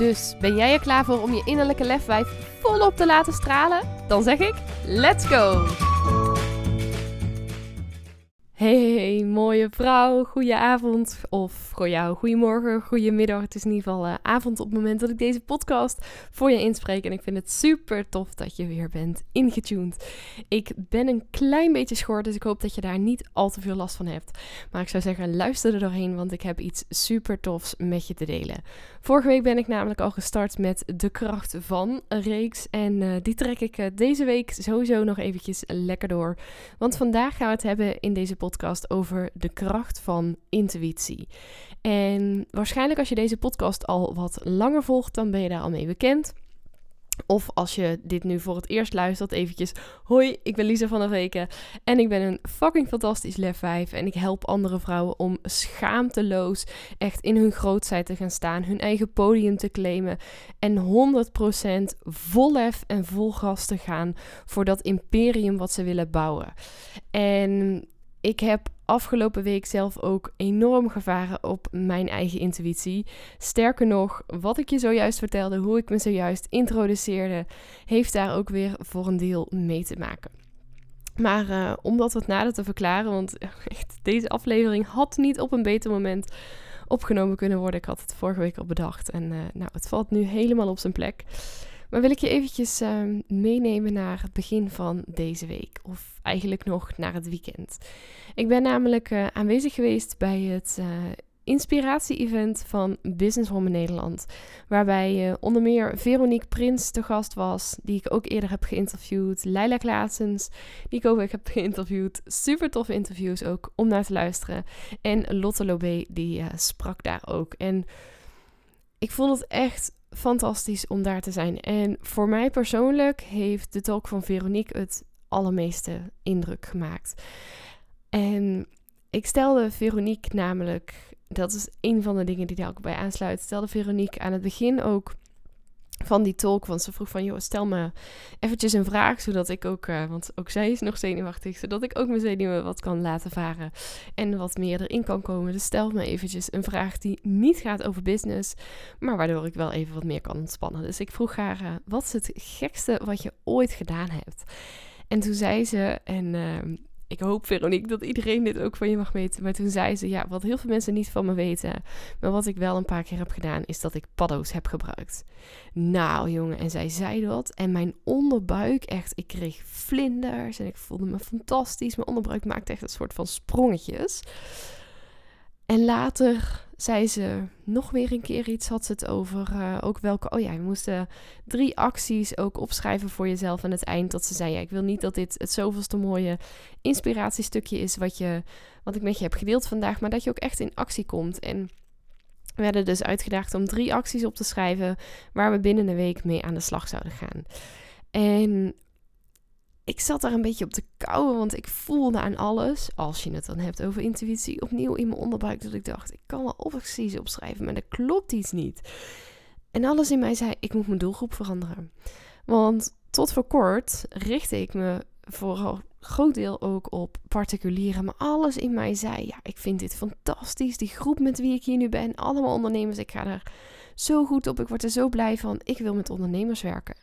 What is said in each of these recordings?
Dus ben jij er klaar voor om je innerlijke lefwijf volop te laten stralen? Dan zeg ik: let's go! Hey, mooie vrouw, goeie avond. Of voor jou, goedemorgen, goedemiddag. Het is in ieder geval uh, avond op het moment dat ik deze podcast voor je inspreek. En ik vind het super tof dat je weer bent ingetuned. Ik ben een klein beetje schor, dus ik hoop dat je daar niet al te veel last van hebt. Maar ik zou zeggen, luister er doorheen, want ik heb iets super tofs met je te delen. Vorige week ben ik namelijk al gestart met de kracht van een reeks. En uh, die trek ik uh, deze week sowieso nog eventjes lekker door. Want vandaag gaan we het hebben in deze podcast podcast over de kracht van intuïtie. En waarschijnlijk als je deze podcast al wat langer volgt, dan ben je daar al mee bekend. Of als je dit nu voor het eerst luistert, eventjes. Hoi, ik ben Lisa van der Weken en ik ben een fucking fantastisch lef 5. En ik help andere vrouwen om schaamteloos echt in hun grootheid te gaan staan. Hun eigen podium te claimen. En 100% vol lef en vol gas te gaan voor dat imperium wat ze willen bouwen. En ik heb afgelopen week zelf ook enorm gevaren op mijn eigen intuïtie. Sterker nog, wat ik je zojuist vertelde, hoe ik me zojuist introduceerde, heeft daar ook weer voor een deel mee te maken. Maar uh, om dat wat nader te verklaren, want echt, deze aflevering had niet op een beter moment opgenomen kunnen worden. Ik had het vorige week al bedacht en uh, nou, het valt nu helemaal op zijn plek. Maar wil ik je eventjes uh, meenemen naar het begin van deze week. Of eigenlijk nog naar het weekend. Ik ben namelijk uh, aanwezig geweest bij het uh, inspiratie-event van Businesswoman Nederland. Waarbij uh, onder meer Veronique Prins te gast was, die ik ook eerder heb geïnterviewd. Leila Klaasens, die ik ook heb geïnterviewd. Super toffe interviews ook om naar te luisteren. En Lotte Lobé, die sprak daar ook. En ik vond het echt fantastisch om daar te zijn. En voor mij persoonlijk heeft de talk van Veronique het allermeeste indruk gemaakt. En ik stelde Veronique namelijk, dat is een van de dingen die daar ook bij aansluit, stelde Veronique aan het begin ook van die talk. Want ze vroeg van, joh, stel me eventjes een vraag, zodat ik ook, uh, want ook zij is nog zenuwachtig, zodat ik ook mijn zenuwen wat kan laten varen en wat meer erin kan komen. Dus stel me eventjes een vraag die niet gaat over business, maar waardoor ik wel even wat meer kan ontspannen. Dus ik vroeg haar, uh, wat is het gekste wat je ooit gedaan hebt? En toen zei ze, en uh, ik hoop, Veronique, dat iedereen dit ook van je mag weten. Maar toen zei ze, ja, wat heel veel mensen niet van me weten, maar wat ik wel een paar keer heb gedaan, is dat ik paddo's heb gebruikt. Nou, jongen, en zij zei dat. En mijn onderbuik, echt, ik kreeg vlinders en ik voelde me fantastisch. Mijn onderbuik maakte echt een soort van sprongetjes. En later zei ze nog weer een keer iets, had ze het over uh, ook welke, oh ja, we moesten drie acties ook opschrijven voor jezelf aan het eind. Dat ze zei, ja, ik wil niet dat dit het zoveelste mooie inspiratiestukje is wat, je, wat ik met je heb gedeeld vandaag, maar dat je ook echt in actie komt. En we werden dus uitgedaagd om drie acties op te schrijven waar we binnen een week mee aan de slag zouden gaan. En ik zat daar een beetje op te kouwen, want ik voelde aan alles, als je het dan hebt over intuïtie, opnieuw in mijn onderbuik dat ik dacht, ik kan wel opties opschrijven, maar er klopt iets niet. En alles in mij zei, ik moet mijn doelgroep veranderen. Want tot voor kort richtte ik me vooral een groot deel ook op particulieren. Maar alles in mij zei, ja, ik vind dit fantastisch. Die groep met wie ik hier nu ben, allemaal ondernemers. Ik ga er zo goed op. Ik word er zo blij van. Ik wil met ondernemers werken.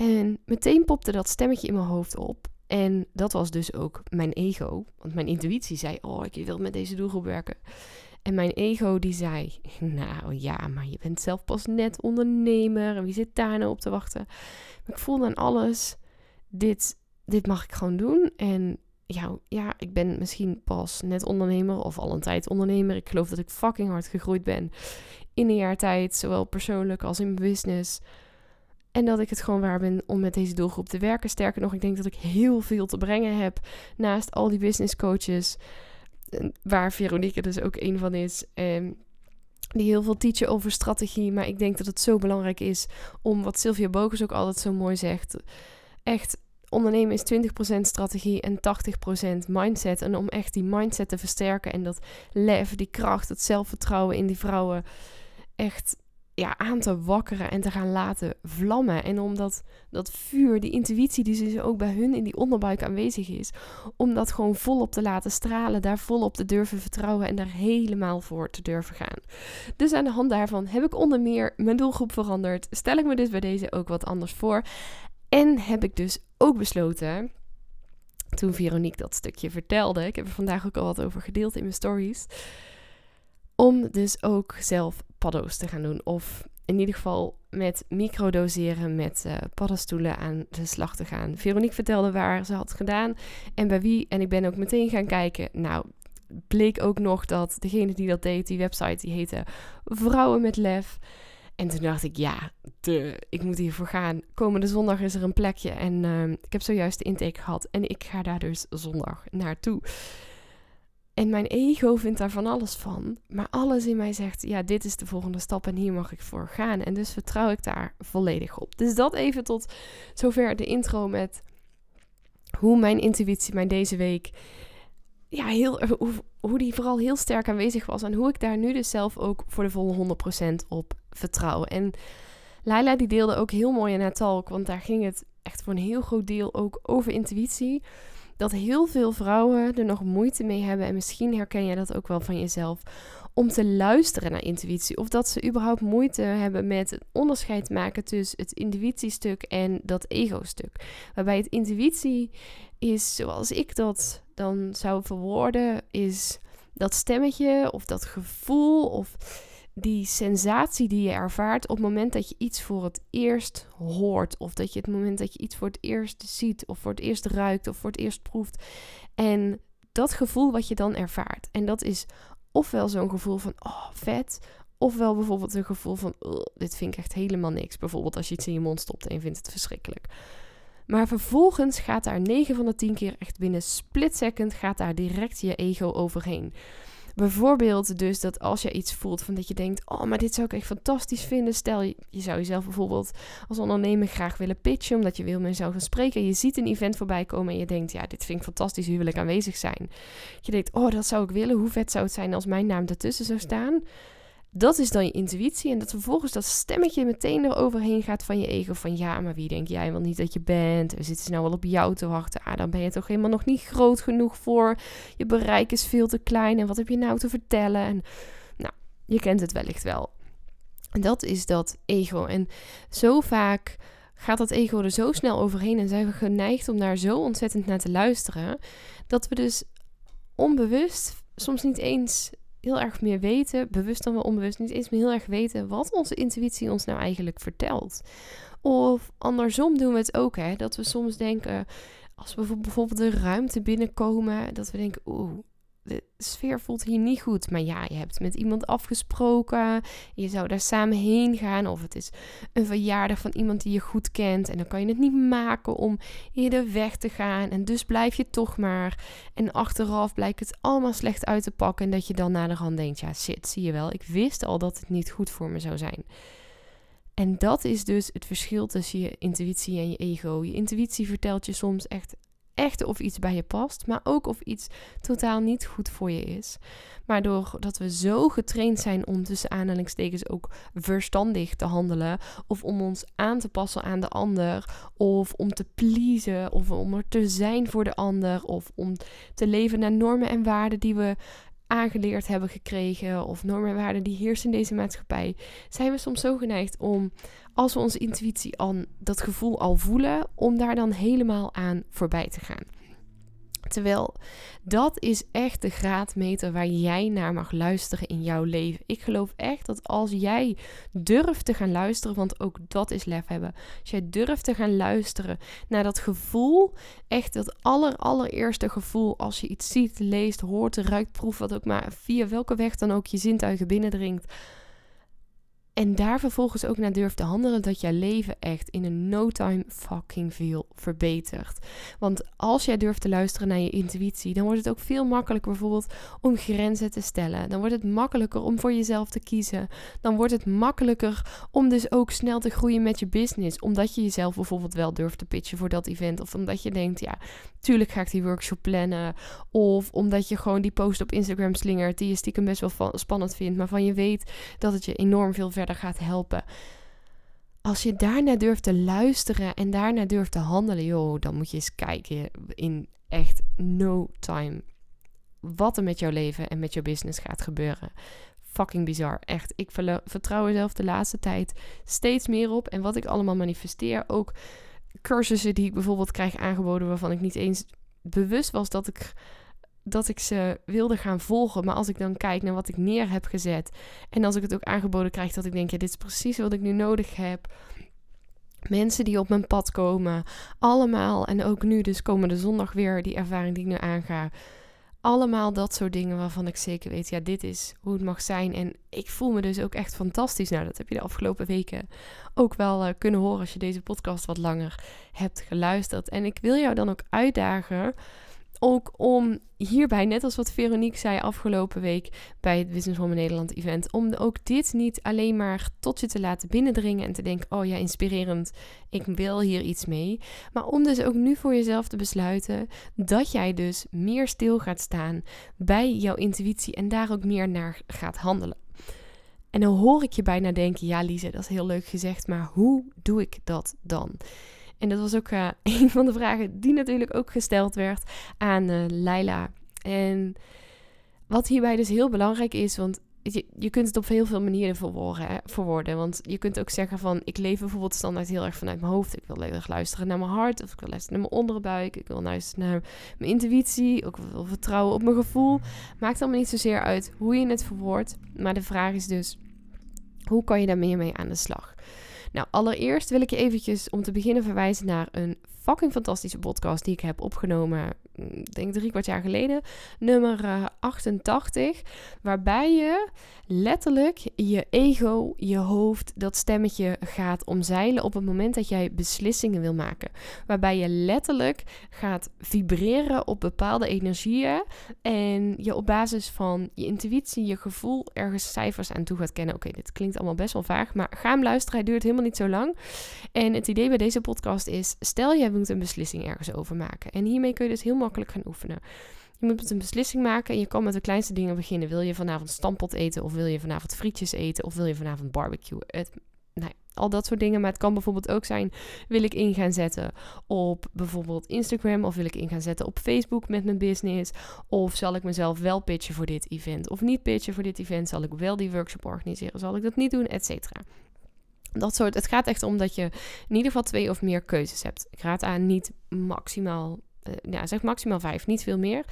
En meteen popte dat stemmetje in mijn hoofd op. En dat was dus ook mijn ego. Want mijn intuïtie zei: Oh, ik wil met deze doelgroep werken. En mijn ego die zei: Nou ja, maar je bent zelf pas net ondernemer. En wie zit daar nou op te wachten? Maar ik voelde aan alles: dit, dit mag ik gewoon doen. En ja, ja, ik ben misschien pas net ondernemer of al een tijd ondernemer. Ik geloof dat ik fucking hard gegroeid ben in een jaar tijd, zowel persoonlijk als in business. En dat ik het gewoon waar ben om met deze doelgroep te werken. Sterker nog, ik denk dat ik heel veel te brengen heb naast al die business coaches. Waar Veronique dus ook een van is. En die heel veel teachen over strategie. Maar ik denk dat het zo belangrijk is om, wat Sylvia Bogus ook altijd zo mooi zegt, echt ondernemen is 20% strategie en 80% mindset. En om echt die mindset te versterken en dat lef, die kracht, het zelfvertrouwen in die vrouwen echt ja, aan te wakkeren en te gaan laten vlammen. En om dat, dat vuur, die intuïtie die dus ook bij hun in die onderbuik aanwezig is, om dat gewoon volop te laten stralen, daar volop te durven vertrouwen en daar helemaal voor te durven gaan. Dus aan de hand daarvan heb ik onder meer mijn doelgroep veranderd. Stel ik me dus bij deze ook wat anders voor. En heb ik dus ook besloten, toen Veronique dat stukje vertelde, ik heb er vandaag ook al wat over gedeeld in mijn stories, om dus ook zelf paddo's te gaan doen. Of in ieder geval met microdoseren met uh, paddenstoelen aan de slag te gaan. Veronique vertelde waar ze had gedaan en bij wie. En ik ben ook meteen gaan kijken. Nou, bleek ook nog dat degene die dat deed, die website, die heette Vrouwen met Lef. En toen dacht ik, ja, de, ik moet hiervoor gaan. Komende zondag is er een plekje en uh, ik heb zojuist de intake gehad. En ik ga daar dus zondag naartoe. En mijn ego vindt daar van alles van. Maar alles in mij zegt, ja, dit is de volgende stap en hier mag ik voor gaan. En dus vertrouw ik daar volledig op. Dus dat even tot zover de intro met hoe mijn intuïtie mij deze week... Ja, heel, hoe, hoe die vooral heel sterk aanwezig was. En hoe ik daar nu dus zelf ook voor de volle 100% op vertrouw. En Laila die deelde ook heel mooi in haar talk. Want daar ging het echt voor een heel groot deel ook over intuïtie dat heel veel vrouwen er nog moeite mee hebben. En misschien herken je dat ook wel van jezelf. Om te luisteren naar intuïtie. Of dat ze überhaupt moeite hebben met het onderscheid maken tussen het intuïtiestuk en dat ego-stuk. Waarbij het intuïtie is, zoals ik dat dan zou verwoorden, is dat stemmetje of dat gevoel of die sensatie die je ervaart op het moment dat je iets voor het eerst hoort. Of dat je het moment dat je iets voor het eerst ziet. Of voor het eerst ruikt. Of voor het eerst proeft. En dat gevoel wat je dan ervaart. En dat is ofwel zo'n gevoel van oh vet. Ofwel bijvoorbeeld een gevoel van dit vind ik echt helemaal niks. Bijvoorbeeld als je iets in je mond stopt en je vindt het verschrikkelijk. Maar vervolgens gaat daar 9 van de 10 keer echt binnen split second gaat daar direct je ego overheen. Bijvoorbeeld dus dat als je iets voelt van dat je denkt, oh, maar dit zou ik echt fantastisch vinden. Stel, je, zou jezelf bijvoorbeeld als ondernemer graag willen pitchen, omdat je wil met zou gaan spreken. Je ziet een event voorbij komen en je denkt, ja, dit vind ik fantastisch, hier wil ik aanwezig zijn. Je denkt, oh, dat zou ik willen. Hoe vet zou het zijn als mijn naam ertussen zou staan? Dat is dan je intuïtie. En dat vervolgens dat stemmetje meteen eroverheen gaat van je ego. Van ja, maar wie denk jij wel niet dat je bent? We zitten nou wel op jou te wachten. Ah, dan ben je toch helemaal nog niet groot genoeg voor. Je bereik is veel te klein. En wat heb je nou te vertellen? En nou, je kent het wellicht wel. En dat is dat ego. En zo vaak gaat dat ego er zo snel overheen. En zijn we geneigd om daar zo ontzettend naar te luisteren. Dat we dus onbewust soms niet eens heel erg meer weten, bewust dan wel onbewust, niet eens meer heel erg weten wat onze intuïtie ons nou eigenlijk vertelt. Of andersom doen we het ook, hè, dat we soms denken, als we bijvoorbeeld de ruimte binnenkomen, dat we denken, oeh, de sfeer voelt hier niet goed. Maar ja, je hebt met iemand afgesproken. Je zou daar samen heen gaan. Of het is een verjaardag van iemand die je goed kent. En dan kan je het niet maken om eerder weg te gaan. En dus blijf je toch maar. En achteraf blijkt het allemaal slecht uit te pakken. En dat je dan naar de hand denkt: ja, shit, zie je wel. Ik wist al dat het niet goed voor me zou zijn. En dat is dus het verschil tussen je intuïtie en je ego. Je intuïtie vertelt je soms echt echt of iets bij je past, maar ook of iets totaal niet goed voor je is. Maar doordat we zo getraind zijn om tussen aanhalingstekens ook verstandig te handelen, of om ons aan te passen aan de ander, of om te pleasen, of om er te zijn voor de ander, of om te leven naar normen en waarden die we aangeleerd hebben gekregen, of normen en waarden die heersen in deze maatschappij, zijn we soms zo geneigd om als we onze intuïtie al dat gevoel al voelen, om daar dan helemaal aan voorbij te gaan. Terwijl dat is echt de graadmeter waar jij naar mag luisteren in jouw leven. Ik geloof echt dat als jij durft te gaan luisteren, want ook dat is lef hebben. Als jij durft te gaan luisteren naar dat gevoel, echt dat aller allereerste gevoel als je iets ziet, leest, hoort, ruikt, proeft, wat ook maar via welke weg dan ook je zintuigen binnendringt En daar vervolgens ook naar durft te handelen dat jouw leven echt in een no time fucking veel verbetert. Want als jij durft te luisteren naar je intuïtie, dan wordt het ook veel makkelijker bijvoorbeeld om grenzen te stellen. Dan wordt het makkelijker om voor jezelf te kiezen. Dan wordt het makkelijker om dus ook snel te groeien met je business. Omdat je jezelf bijvoorbeeld wel durft te pitchen voor dat event. Of omdat je denkt, ja, tuurlijk ga ik die workshop plannen. Of omdat je gewoon die post op Instagram slingert die je stiekem best wel spannend vindt. Maar van je weet dat het je enorm veel verder gaat helpen. Als je daarna durft te luisteren en daarna durft te handelen, joh, dan moet je eens kijken in echt no time. Wat er met jouw leven en met jouw business gaat gebeuren. Fucking bizar. Echt. Ik vertrouw er zelf de laatste tijd steeds meer op. En wat ik allemaal manifesteer. Ook cursussen die ik bijvoorbeeld krijg aangeboden waarvan ik niet eens bewust was dat ik dat ik ze wilde gaan volgen. Maar als ik dan kijk naar wat ik neer heb gezet. En als ik het ook aangeboden krijg, dat ik denk: ja, dit is precies wat ik nu nodig heb. Mensen die op mijn pad komen. Allemaal. En ook nu, dus komende zondag weer die ervaring die ik nu aanga. Allemaal dat soort dingen waarvan ik zeker weet, ja, dit is hoe het mag zijn. En ik voel me dus ook echt fantastisch. Nou, dat heb je de afgelopen weken ook wel uh, kunnen horen als je deze podcast wat langer hebt geluisterd. En ik wil jou dan ook uitdagen ook om hierbij, net als wat Veronique zei afgelopen week bij het Business Woman Nederland event, om ook dit niet alleen maar tot je te laten binnendringen en te denken, oh ja, inspirerend, ik wil hier iets mee. Maar om dus ook nu voor jezelf te besluiten dat jij dus meer stil gaat staan bij jouw intuïtie en daar ook meer naar gaat handelen. En dan hoor ik je bijna denken, ja Lise, dat is heel leuk gezegd, maar hoe doe ik dat dan? En dat was ook uh, een van de vragen die natuurlijk ook gesteld werd aan uh, Laila. En wat hierbij dus heel belangrijk is, want je, je kunt het op heel veel manieren verwoorden, verwoorden. Want je kunt ook zeggen van, ik leef bijvoorbeeld standaard heel erg vanuit mijn hoofd. Ik wil heel erg luisteren naar mijn hart, of ik wil luisteren naar mijn onderbuik. Ik wil luisteren naar mijn intuïtie, ook wil vertrouwen op mijn gevoel. Maakt allemaal niet zozeer uit hoe je het verwoordt. Maar de vraag is dus, hoe kan je daar meer mee aan de slag? Nou, allereerst wil ik je eventjes om te beginnen verwijzen naar een fucking fantastische podcast die ik heb opgenomen, denk drie kwart jaar geleden, nummer 88, eh, waarbij je letterlijk je ego, je hoofd, dat stemmetje gaat omzeilen op het moment dat jij beslissingen wil maken. Waarbij je letterlijk gaat vibreren op bepaalde energieën en je op basis van je intuïtie, je gevoel ergens cijfers aan toe gaat kennen. Oké, dit klinkt allemaal best wel vaag, maar ga hem luisteren, hij duurt helemaal niet zo lang. En het idee bij deze podcast is, stel je moet een beslissing ergens over maken. En hiermee kun je dus heel gaan oefenen. Je moet een beslissing maken en je kan met de kleinste dingen beginnen. Wil je vanavond stampot eten of wil je vanavond frietjes eten of wil je vanavond barbecue? Nou, al dat soort dingen. Maar het kan bijvoorbeeld ook zijn: wil ik in gaan zetten op bijvoorbeeld Instagram of wil ik in gaan zetten op Facebook met mijn business? Of zal ik mezelf wel pitchen voor dit event of niet pitchen voor dit event? Zal ik wel die workshop organiseren? Zal ik dat niet doen? Etcetera. Dat soort, het gaat echt om dat je in ieder geval twee of meer keuzes hebt. Ik raad aan niet maximaal, ja, zeg maximaal vijf, niet veel meer.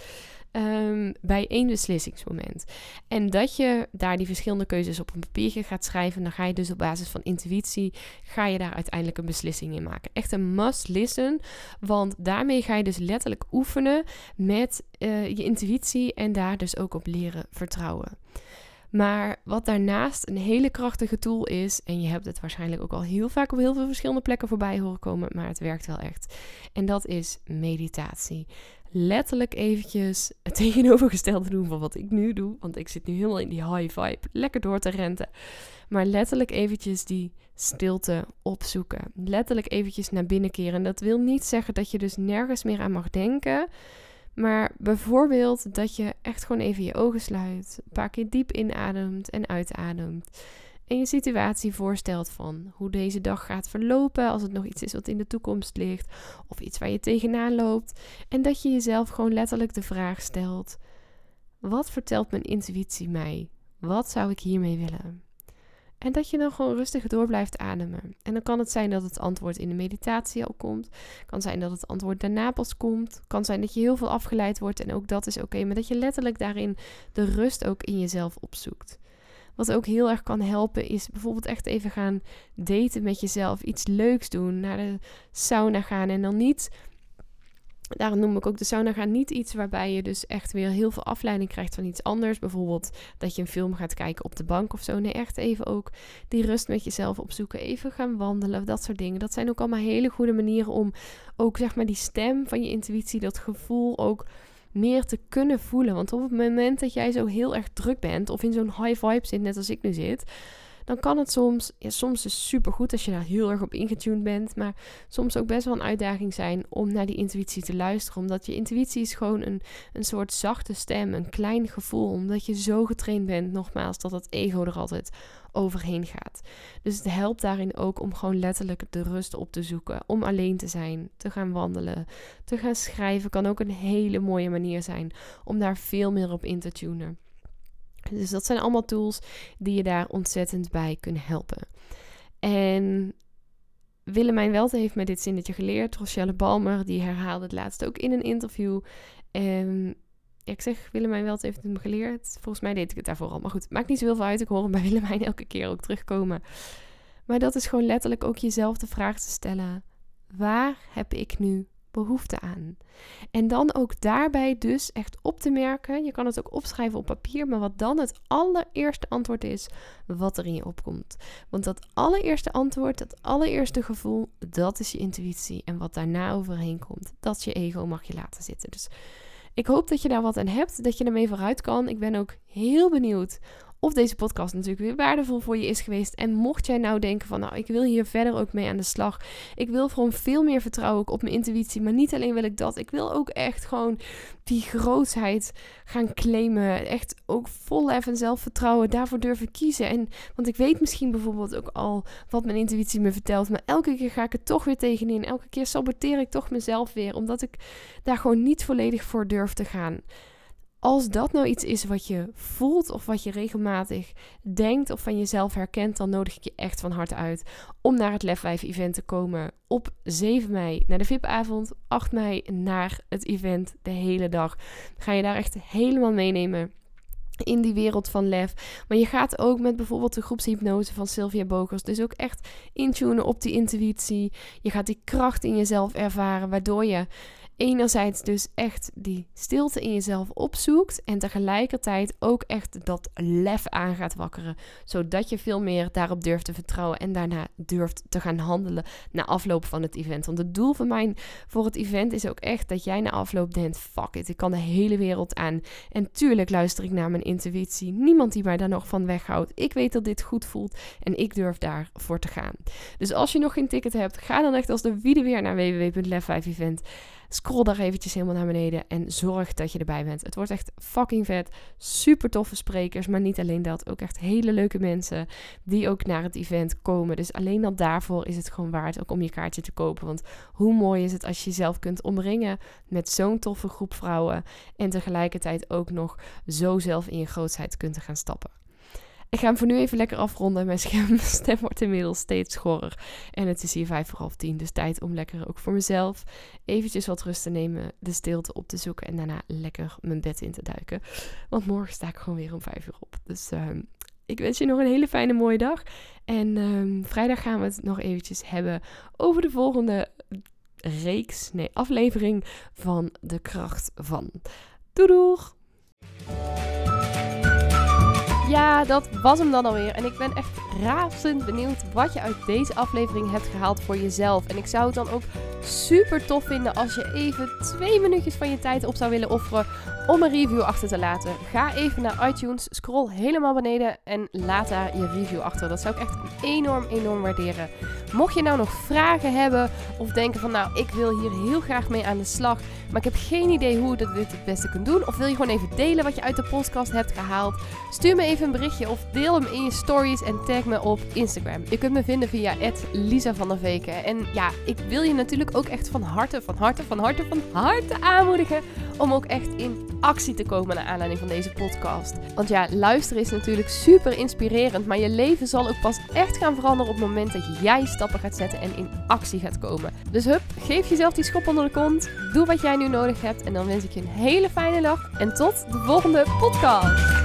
Um, bij één beslissingsmoment. En dat je daar die verschillende keuzes op een papiertje gaat schrijven, dan ga je dus op basis van intuïtie, ga je daar uiteindelijk een beslissing in maken. Echt een must listen, want daarmee ga je dus letterlijk oefenen met uh, je intuïtie en daar dus ook op leren vertrouwen. Maar wat daarnaast een hele krachtige tool is, en je hebt het waarschijnlijk ook al heel vaak op heel veel verschillende plekken voorbij horen komen, maar het werkt wel echt. En dat is meditatie. Letterlijk eventjes het tegenovergestelde doen van wat ik nu doe, want ik zit nu helemaal in die high vibe, lekker door te renten. Maar letterlijk eventjes die stilte opzoeken. Letterlijk eventjes naar binnen keren. Dat wil niet zeggen dat je dus nergens meer aan mag denken. Maar bijvoorbeeld dat je echt gewoon even je ogen sluit, een paar keer diep inademt en uitademt. En je situatie voorstelt van hoe deze dag gaat verlopen, als het nog iets is wat in de toekomst ligt, of iets waar je tegenaan loopt. En dat je jezelf gewoon letterlijk de vraag stelt: wat vertelt mijn intuïtie mij? Wat zou ik hiermee willen? En dat je dan gewoon rustig door blijft ademen. En dan kan het zijn dat het antwoord in de meditatie al komt. Kan zijn dat het antwoord daarna pas komt. Kan zijn dat je heel veel afgeleid wordt en ook dat is oké. maar dat je letterlijk daarin de rust ook in jezelf opzoekt. Wat ook heel erg kan helpen is bijvoorbeeld echt even gaan daten met jezelf. Iets leuks doen. Naar de sauna gaan en dan niet Daarom noem ik ook de sauna gaan niet iets waarbij je dus echt weer heel veel afleiding krijgt van iets anders. Bijvoorbeeld dat je een film gaat kijken op de bank of zo. Nee, echt even ook die rust met jezelf opzoeken. Even gaan wandelen, dat soort dingen. Dat zijn ook allemaal hele goede manieren om ook zeg maar die stem van je intuïtie, dat gevoel ook meer te kunnen voelen. Want op het moment dat jij zo heel erg druk bent of in zo'n high vibe zit, net als ik nu zit dan kan het soms, soms is super goed als je daar heel erg op ingetuned bent, maar soms ook best wel een uitdaging zijn om naar die intuïtie te luisteren. Omdat je intuïtie is gewoon een, een soort zachte stem, een klein gevoel, omdat je zo getraind bent, nogmaals, dat het ego er altijd overheen gaat. Dus het helpt daarin ook om gewoon letterlijk de rust op te zoeken, om alleen te zijn, te gaan wandelen, te gaan schrijven, kan ook een hele mooie manier zijn om daar veel meer op in te tunen. Dus dat zijn allemaal tools die je daar ontzettend bij kunnen helpen. En Willemijn Welte heeft me dit zinnetje geleerd. Rochelle Balmer, die herhaalde het laatst ook in een interview. En ja, ik zeg, Willemijn Welte heeft het me geleerd. Volgens mij deed ik het daarvoor al. Maar goed, maakt niet zoveel veel uit. Ik hoor hem bij Willemijn elke keer ook terugkomen. Maar dat is gewoon letterlijk ook jezelf de vraag te stellen. Waar heb ik nu behoefte aan? En dan ook daarbij dus echt op te merken. Je kan het ook opschrijven op papier, maar wat dan het allereerste antwoord is wat er in je opkomt. Want dat allereerste antwoord, dat allereerste gevoel, dat is je intuïtie. En wat daarna overheen komt, dat je ego, mag je laten zitten. Dus ik hoop dat je daar wat aan hebt, dat je ermee vooruit kan. Ik ben ook heel benieuwd of deze podcast natuurlijk weer waardevol voor je is geweest. En mocht jij nou denken van nou, ik wil hier verder ook mee aan de slag. Ik wil gewoon veel meer vertrouwen op mijn intuïtie. Maar niet alleen wil ik dat. Ik wil ook echt gewoon die grootheid gaan claimen. Echt ook vol lef en zelfvertrouwen daarvoor durven kiezen. En, want ik weet misschien bijvoorbeeld ook al wat mijn intuïtie me vertelt. Maar elke keer ga ik er toch weer tegenin. Elke keer saboteer ik toch mezelf weer. Omdat ik daar gewoon niet volledig voor durf te gaan. Als dat nou iets is wat je voelt of wat je regelmatig denkt of van jezelf herkent, dan nodig ik je echt van harte uit om naar het Lef 5 event te komen op 7 mei naar de VIP-avond, 8 mei naar het event de hele dag. Ga je daar echt helemaal meenemen in die wereld van lef. Maar je gaat ook met bijvoorbeeld de groepshypnose van Sylvia Bogers dus ook echt intunen op die intuïtie. Je gaat die kracht in jezelf ervaren, waardoor je enerzijds dus echt die stilte in jezelf opzoekt en tegelijkertijd ook echt dat lef aan gaat wakkeren, zodat je veel meer daarop durft te vertrouwen en daarna durft te gaan handelen na afloop van het event. Want het doel van mij voor het event is ook echt dat jij na afloop denkt, fuck it, ik kan de hele wereld aan. En tuurlijk luister ik naar mijn intuïtie, niemand die mij daar nog van weghoudt. Ik weet dat dit goed voelt en ik durf daarvoor te gaan. Dus als je nog geen ticket hebt, ga dan echt als de wiede weer naar www.lef5event. Scroll daar eventjes helemaal naar beneden en zorg dat je erbij bent. Het wordt echt fucking vet. Super toffe sprekers, maar niet alleen dat. Ook echt hele leuke mensen die ook naar het event komen. Dus alleen al daarvoor is het gewoon waard ook om je kaartje te kopen. Want hoe mooi is het als je jezelf kunt omringen met zo'n toffe groep vrouwen. En tegelijkertijd ook nog zo zelf in je grootheid kunt gaan stappen. Ik ga hem voor nu even lekker afronden. Mijn stem wordt inmiddels steeds schorrer. En het is hier vijf voor half tien. Dus tijd om lekker ook voor mezelf eventjes wat rust te nemen. De stilte op te zoeken. En daarna lekker mijn bed in te duiken. Want morgen sta ik gewoon weer om vijf uur op. Dus ehm, ik wens je nog een hele fijne mooie dag. En ehm, vrijdag gaan we het nog eventjes hebben over de volgende reeks, nee, aflevering van De Kracht van. Doei! Ja, dat was hem dan alweer. En ik ben echt razend benieuwd wat je uit deze aflevering hebt gehaald voor jezelf. En ik zou het dan ook super tof vinden als je even twee minuutjes van je tijd op zou willen offeren om een review achter te laten. Ga even naar iTunes, scroll helemaal beneden en laat daar je review achter. Dat zou ik echt enorm, enorm waarderen. Mocht je nou nog vragen hebben of denken van nou, ik wil hier heel graag mee aan de slag, maar ik heb geen idee hoe je dit het beste kunt doen. Of wil je gewoon even delen wat je uit de podcast hebt gehaald? Stuur me even een berichtje of deel hem in je stories en tag me op Instagram. Je kunt me vinden via Lisa van der Veken. En ja, ik wil je natuurlijk ook echt van harte, van harte, van harte, van harte aanmoedigen om ook echt in actie te komen naar aanleiding van deze podcast. Want ja, luisteren is natuurlijk super inspirerend, maar je leven zal ook pas echt gaan veranderen op het moment dat jij stappen gaat zetten en in actie gaat komen. Dus hup, geef jezelf die schop onder de kont, doe wat jij nu nodig hebt en dan wens ik je een hele fijne dag en tot de volgende podcast.